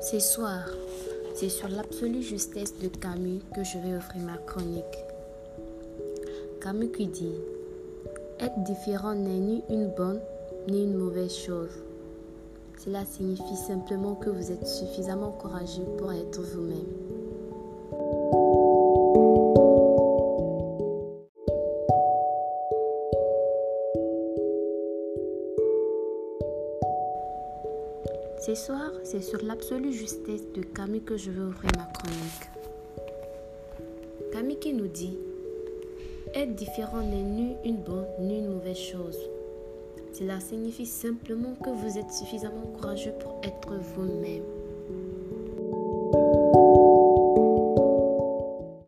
Ce soir, c'est sur l'absolue justesse de Camus que je vais offrir ma chronique. Camus qui dit Être différent n'est ni une bonne ni une mauvaise chose. Cela signifie simplement que vous êtes suffisamment courageux pour être vous-même. Ce soir, c'est sur l'absolue justesse de Camus que je veux ouvrir ma chronique. Camus qui nous dit Être différent n'est ni une bonne ni une mauvaise chose. Cela signifie simplement que vous êtes suffisamment courageux pour être vous-même.